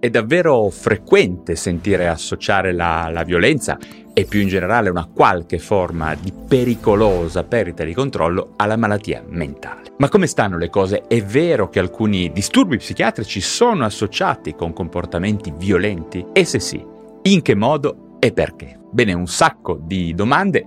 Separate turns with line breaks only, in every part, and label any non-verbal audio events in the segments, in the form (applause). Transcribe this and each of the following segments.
È davvero frequente sentire associare la, la, violenza e più in generale una qualche forma di pericolosa perdita di controllo alla malattia mentale. Ma come stanno le cose? È vero che alcuni disturbi psichiatrici sono associati con comportamenti violenti? E se sì, in che modo e perché? Bene, un sacco di domande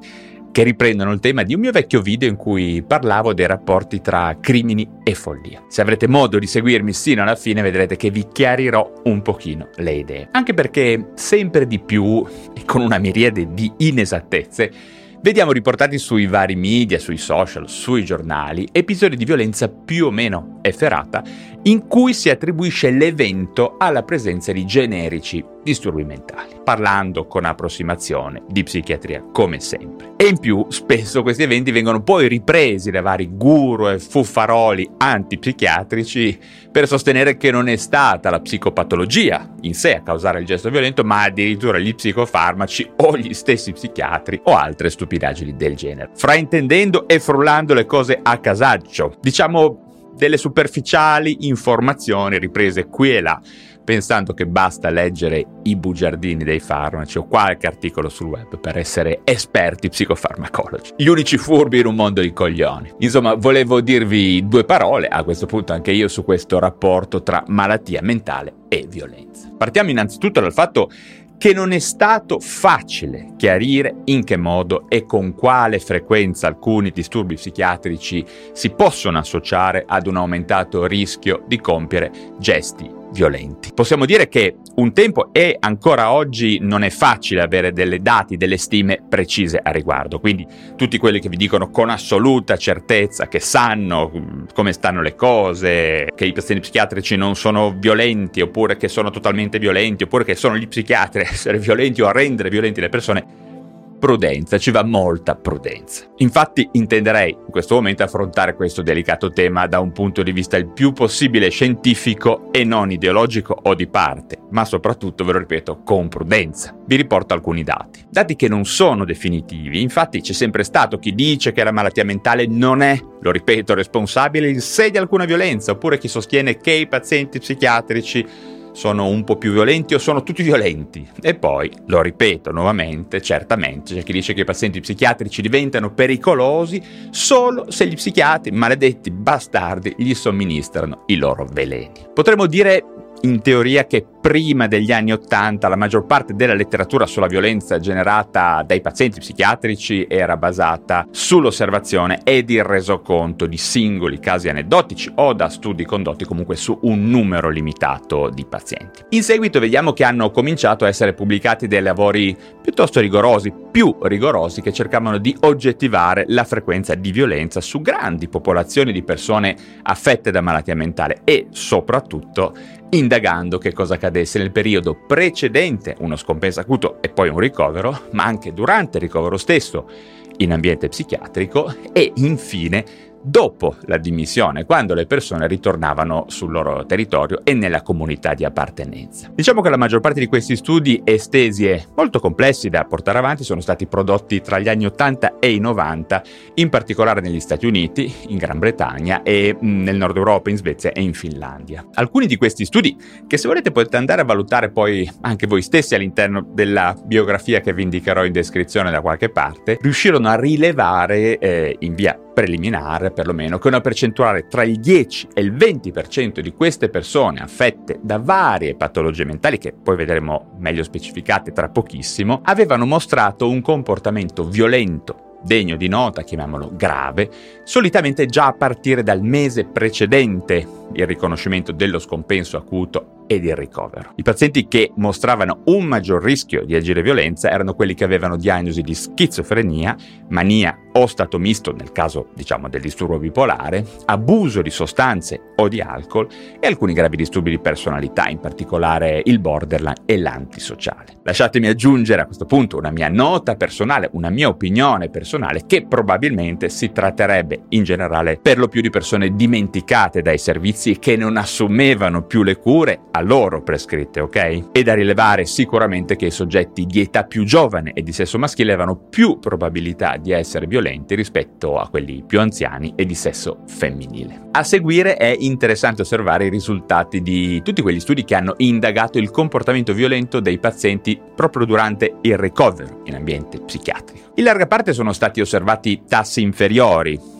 che riprendono il tema di un mio vecchio video in cui parlavo dei rapporti tra crimini e follia. Se avrete modo di seguirmi sino alla fine vedrete che vi chiarirò un pochino le idee. Anche perché sempre di più, e con una miriade di inesattezze, Vediamo riportati sui vari media, sui social, sui giornali, episodi di violenza più o meno efferata in cui si attribuisce l'evento alla presenza di generici disturbi mentali, parlando con approssimazione di psichiatria come sempre. E in più, spesso questi eventi vengono poi ripresi da vari guru e fuffaroli antipsichiatrici per sostenere che non è stata la psicopatologia in sé a causare il gesto violento, ma addirittura gli psicofarmaci o gli stessi psichiatri o altre stupidaggini del genere. Fraintendendo e frullando le cose a casaccio, diciamo delle superficiali informazioni riprese qui e là, pensando che basta leggere i bugiardini dei farmaci o qualche articolo sul web per essere esperti psicofarmacologi. Gli unici furbi in un mondo di coglioni. Insomma, volevo dirvi due parole, a questo punto anche io, su questo rapporto tra malattia mentale e violenza. Partiamo innanzitutto dal fatto che non è stato facile chiarire in che modo e con quale frequenza alcuni disturbi psichiatrici si possono associare ad un aumentato rischio di compiere gesti violenti. Possiamo dire che un tempo e ancora oggi non è facile avere delle dati, delle stime precise a riguardo, quindi tutti quelli che vi dicono con assoluta certezza che sanno mm, come stanno le cose, che i pazienti psichiatrici non sono violenti oppure che sono totalmente violenti oppure che sono gli psichiatri a essere (laughs) violenti o a rendere violenti le persone, prudenza, ci va molta prudenza. Infatti intenderei in questo momento affrontare questo delicato tema da un punto di vista il più possibile scientifico e non ideologico o di parte, ma soprattutto, ve lo ripeto, con prudenza. Vi riporto alcuni dati. Dati che non sono definitivi, infatti c'è sempre stato chi dice che la malattia mentale non è, lo ripeto, responsabile in sé di alcuna violenza, oppure chi sostiene che i pazienti psichiatrici sono un po' più violenti o sono tutti violenti. E poi, lo ripeto nuovamente, certamente c'è chi dice che i pazienti psichiatrici diventano pericolosi solo se gli psichiatri, maledetti bastardi, gli somministrano i loro veleni. Potremmo dire in teoria che prima degli anni Ottanta la maggior parte della letteratura sulla violenza generata dai pazienti psichiatrici era basata sull'osservazione ed il resoconto di singoli casi aneddotici o da studi condotti comunque su un numero limitato di pazienti. In seguito vediamo che hanno cominciato a essere pubblicati dei lavori piuttosto rigorosi, più rigorosi, che cercavano di oggettivare la frequenza di violenza su grandi popolazioni di persone affette da malattia mentale e soprattutto indagando che cosa accadesse nel periodo precedente uno scompenso acuto e poi un ricovero, ma anche durante il ricovero stesso in ambiente psichiatrico e infine dopo la dimissione, quando le persone ritornavano sul loro territorio e nella comunità di appartenenza. Diciamo che la maggior parte di questi studi estesi e molto complessi da portare avanti sono stati prodotti tra gli anni 80 e i 90, in particolare negli Stati Uniti, in Gran Bretagna e mm, nel nord Europa, in Svezia e in Finlandia. Alcuni di questi studi, che se volete potete andare a valutare poi anche voi stessi all'interno della biografia che vi indicherò in descrizione da qualche parte, riuscirono a rilevare eh, in via preliminare perlomeno, che una percentuale tra il 10 e il 20% di queste persone affette da varie patologie mentali, che poi vedremo meglio specificate tra pochissimo, avevano mostrato un comportamento violento degno di nota, chiamiamolo grave, solitamente già a partire dal mese precedente il riconoscimento dello scompenso acuto ed il ricovero. I pazienti che mostravano un maggior rischio di agire violenza erano quelli che avevano diagnosi di schizofrenia, mania o stato misto nel caso diciamo del disturbo bipolare, abuso di sostanze o di alcol e alcuni gravi disturbi di personalità, in particolare il borderline e l'antisociale. Lasciatemi aggiungere a questo punto una mia nota personale, una mia opinione personale che probabilmente si tratterebbe in generale per lo più di persone dimenticate dai servizi che non assumevano più le cure a loro prescritte, ok? E da rilevare sicuramente che i soggetti di età più giovane e di sesso maschile avevano più probabilità di essere violenti rispetto a quelli più anziani e di sesso femminile. A seguire è interessante osservare i risultati di tutti quegli studi che hanno indagato il comportamento violento dei pazienti proprio durante il ricovero in ambiente psichiatrico. In larga parte sono stati osservati tassi inferiori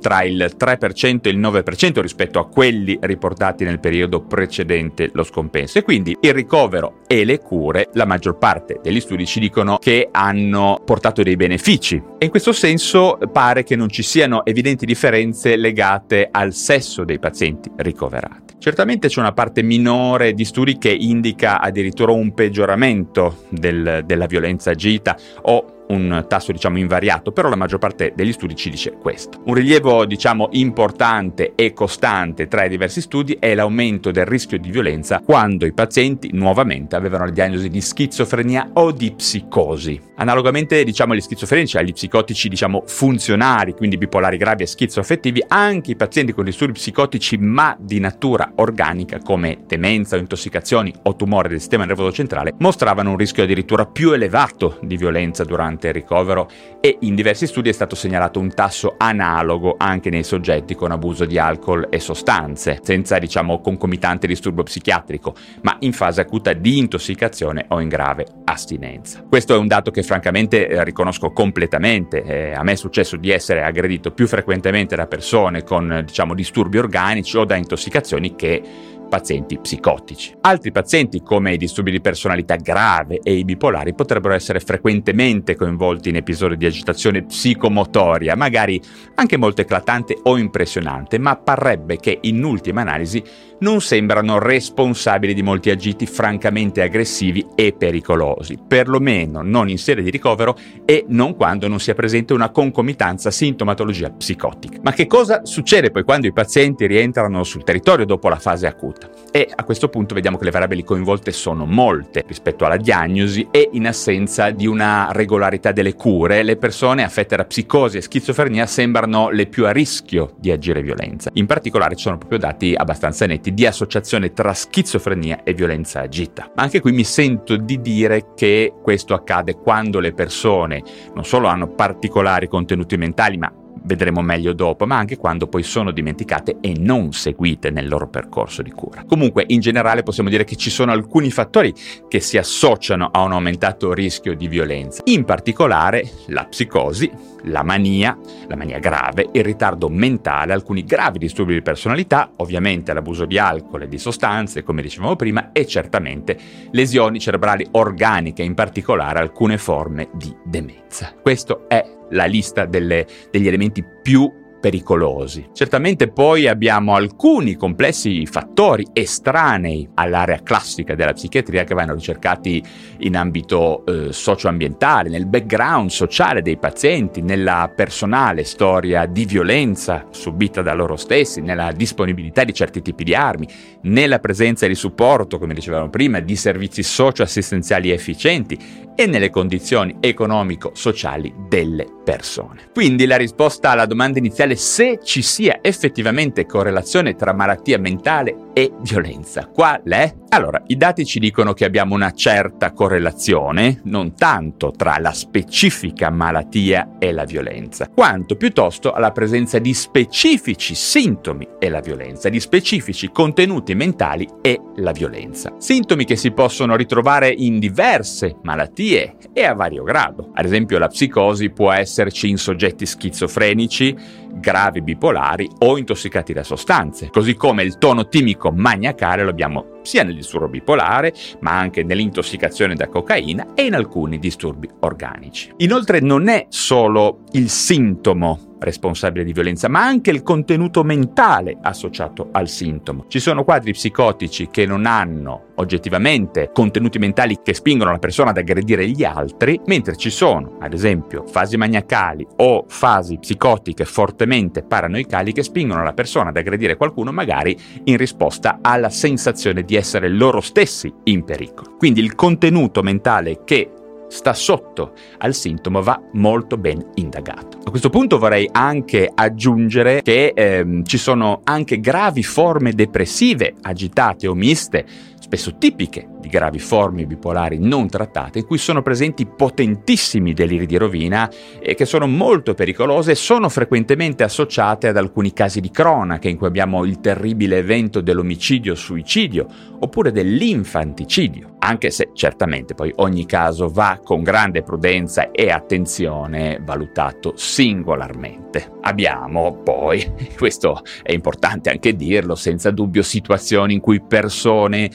tra il 3% e il 9% rispetto a quelli riportati nel periodo precedente lo scompenso e quindi il ricovero e le cure, la maggior parte degli studi ci dicono che hanno portato dei benefici e in questo senso pare che non ci siano evidenti differenze legate al sesso dei pazienti ricoverati. Certamente c'è una parte minore di studi che indica addirittura un peggioramento del, della violenza agita o un tasso diciamo invariato, però la maggior parte degli studi ci dice questo. Un rilievo diciamo importante e costante tra i diversi studi è l'aumento del rischio di violenza quando i pazienti nuovamente avevano la diagnosi di schizofrenia o di psicosi. Analogamente diciamo agli schizofrenici, agli psicotici diciamo funzionali, quindi bipolari gravi e schizoaffettivi, anche i pazienti con disturbi psicotici ma di natura organica come demenza o intossicazioni o tumore del sistema nervoso centrale mostravano un rischio addirittura più elevato di violenza durante durante il ricovero e in diversi studi è stato segnalato un tasso analogo anche nei soggetti con abuso di alcol e sostanze, senza diciamo concomitante disturbo psichiatrico, ma in fase acuta di intossicazione o in grave astinenza. Questo è un dato che francamente eh, riconosco completamente, eh, a me è successo di essere aggredito più frequentemente da persone con diciamo disturbi organici o da intossicazioni che pazienti psicotici. Altri pazienti, come i disturbi di personalità grave e i bipolari, potrebbero essere frequentemente coinvolti in episodi di agitazione psicomotoria, magari anche molto eclatante o impressionante, ma parrebbe che in ultima analisi non sembrano responsabili di molti agiti francamente aggressivi e pericolosi, perlomeno non in sede di ricovero e non quando non sia presente una concomitanza sintomatologia psicotica. Ma che cosa succede poi quando i pazienti rientrano sul territorio dopo la fase acuta? Volta. E a questo punto vediamo che le variabili coinvolte sono molte rispetto alla diagnosi e in assenza di una regolarità delle cure, le persone affette da psicosi e schizofrenia sembrano le più a rischio di agire violenza. In particolare ci sono proprio dati abbastanza netti di associazione tra schizofrenia e violenza agita. Ma anche qui mi sento di dire che questo accade quando le persone non solo hanno particolari contenuti mentali, ma vedremo meglio dopo, ma anche quando poi sono dimenticate e non seguite nel loro percorso di cura. Comunque, in generale possiamo dire che ci sono alcuni fattori che si associano a un aumentato rischio di violenza, in particolare la psicosi, la mania, la mania grave, il ritardo mentale, alcuni gravi disturbi di personalità, ovviamente l'abuso di alcol e di sostanze, come dicevamo prima, e certamente lesioni cerebrali organiche, in particolare alcune forme di demenza. Questo è la lista delle, degli elementi più pericolosi. Certamente poi abbiamo alcuni complessi fattori estranei all'area classica della psichiatria che vanno ricercati in ambito eh, socioambientale, nel background sociale dei pazienti, nella personale storia di violenza subita da loro stessi, nella disponibilità di certi tipi di armi, nella presenza di supporto, come dicevamo prima, di servizi socioassistenziali efficienti e nelle condizioni economico-sociali delle persone. Quindi la risposta alla domanda iniziale se ci sia effettivamente correlazione tra malattia mentale e violenza. Qual è? Allora, i dati ci dicono che abbiamo una certa correlazione, non tanto tra la specifica malattia e la violenza, quanto piuttosto alla presenza di specifici sintomi e la violenza, di specifici contenuti mentali e la violenza. Sintomi che si possono ritrovare in diverse malattie e a vario grado. Ad esempio, la psicosi può esserci in soggetti schizofrenici, gravi bipolari o intossicati da sostanze, così come il tono timico maniacale lo abbiamo sia nel disturbo bipolare, ma anche nell'intossicazione da cocaina e in alcuni disturbi organici. Inoltre non è solo il sintomo responsabile di violenza, ma anche il contenuto mentale associato al sintomo. Ci sono quadri psicotici che non hanno oggettivamente contenuti mentali che spingono la persona ad aggredire gli altri, mentre ci sono, ad esempio, fasi maniacali o fasi psicotiche fortemente paranoicali che spingono la persona ad aggredire qualcuno magari in risposta alla sensazione di essere loro stessi in pericolo. Quindi il contenuto mentale che sta sotto al sintomo va molto ben indagato. A questo punto vorrei anche aggiungere che ehm, ci sono anche gravi forme depressive agitate o miste spesso tipiche di gravi forme bipolari non trattate, in cui sono presenti potentissimi deliri di rovina e che sono molto pericolose e sono frequentemente associate ad alcuni casi di cronaca in cui abbiamo il terribile evento dell'omicidio-suicidio oppure dell'infanticidio, anche se certamente poi ogni caso va con grande prudenza e attenzione valutato singolarmente. Abbiamo poi, (laughs) questo è importante anche dirlo, senza dubbio situazioni in cui persone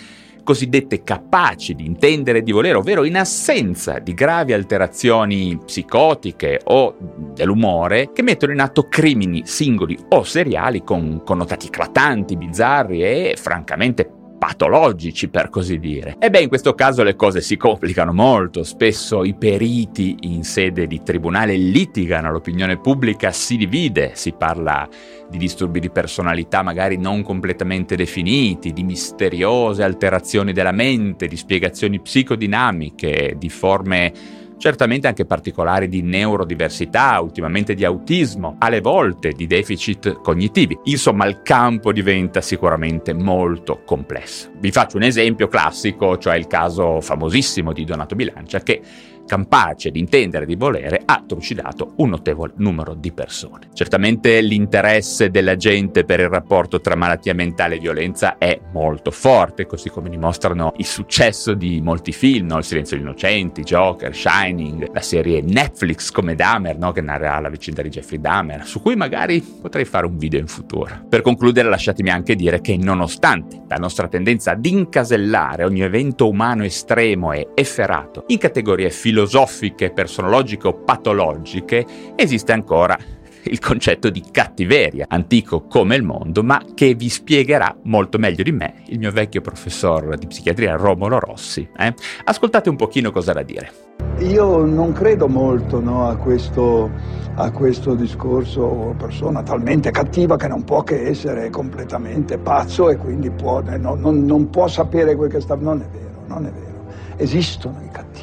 cosiddette capaci di intendere e di volere, ovvero in assenza di gravi alterazioni psicotiche o dell'umore, che mettono in atto crimini singoli o seriali con connotati eclatanti, bizzarri e francamente patologici per così dire. E beh, in questo caso le cose si complicano molto, spesso i periti in sede di tribunale litigano, l'opinione pubblica si divide, si parla di disturbi di personalità magari non completamente definiti, di misteriose alterazioni della mente, di spiegazioni psicodinamiche, di forme certamente anche particolari di neurodiversità, ultimamente di autismo, alle volte di deficit cognitivi. Insomma, il campo diventa sicuramente molto complesso. Vi faccio un esempio classico, cioè il caso famosissimo di Donato Bilancia che capace di intendere e di volere, ha trucidato un notevole numero di persone. Certamente l'interesse della gente per il rapporto tra malattia mentale e violenza è molto forte, così come dimostrano il successo di molti film, no? Il silenzio degli innocenti, Joker, Shining, la serie Netflix come Dahmer, no? che narra la vicenda di Jeffrey Dahmer, su cui magari potrei fare un video in futuro. Per concludere lasciatemi anche dire che nonostante la nostra tendenza ad incasellare ogni evento umano estremo e efferato in categorie filosofiche, filosofiche, personologiche o patologiche, esiste ancora il concetto di cattiveria, antico come il mondo, ma che vi spiegherà molto meglio di me il mio vecchio professor di psichiatria Romolo Rossi. Eh? Ascoltate un pochino cosa da dire.
Io non credo molto no, a, questo, a, questo, discorso persona talmente cattiva che non può che essere completamente pazzo e quindi può, no, non, non può sapere quel che sta... Non è vero, non è vero. Esistono i cattivi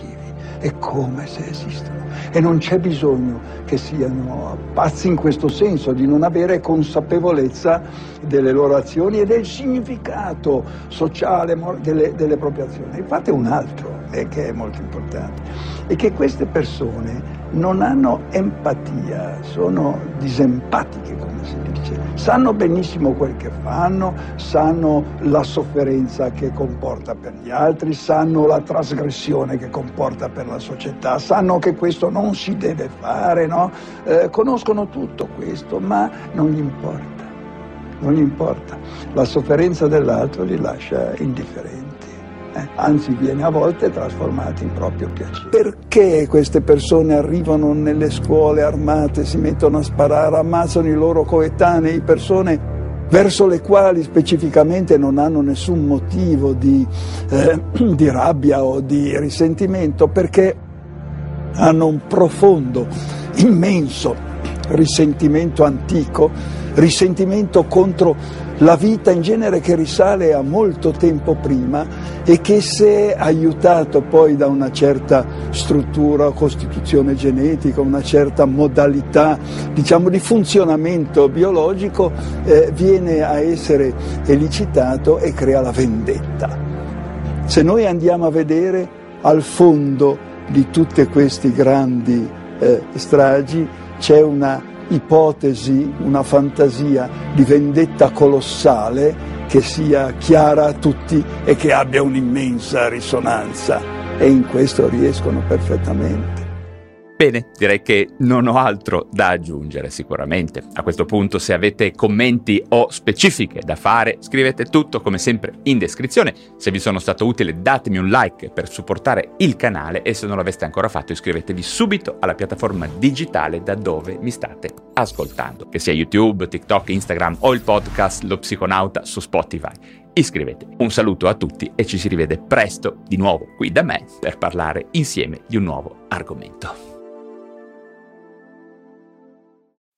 è come se esistono e non c'è bisogno che siano pazzi in questo senso, di non avere consapevolezza delle loro azioni e del significato sociale delle, delle proprie azioni. Il è un altro, eh, che è molto importante, è che queste persone non hanno empatia, sono disempatiche, come si dice, sanno benissimo quel che fanno, sanno la sofferenza che comporta per gli altri, sanno la trasgressione che comporta per la società, sanno che questo non si deve fare, no? eh, conoscono tutto questo, ma non gli importa, non gli importa. La sofferenza dell'altro li lascia indifferenti eh, anzi viene a volte trasformato in proprio piacere. Perché queste persone arrivano nelle scuole armate, si mettono a sparare, ammazzano i loro coetanei, persone verso le quali specificamente non hanno nessun motivo di, eh, (clears throat) di rabbia o di risentimento, perché hanno un profondo, immenso risentimento antico, risentimento contro la vita in genere che risale a molto tempo prima e che se aiutato poi da una certa struttura, costituzione genetica, una certa modalità diciamo, di funzionamento biologico, eh, viene a essere elicitato e crea la vendetta. Se noi andiamo a vedere al fondo di tutti questi grandi eh, stragi c'è una ipotesi, una fantasia di vendetta colossale che sia chiara a tutti e che abbia un'immensa risonanza e in questo riescono perfettamente.
Bene, direi che non ho altro da aggiungere sicuramente. A questo punto se avete commenti o specifiche da fare, scrivete tutto come sempre in descrizione. Se vi sono stato utile datemi un like per supportare il canale e se non l'aveste ancora fatto iscrivetevi subito alla piattaforma digitale da dove mi state ascoltando, che sia YouTube, TikTok, Instagram o il podcast Lo Psiconauta su Spotify. Iscrivetevi. Un saluto a tutti e ci si rivede presto di nuovo qui da me per parlare insieme di un nuovo argomento.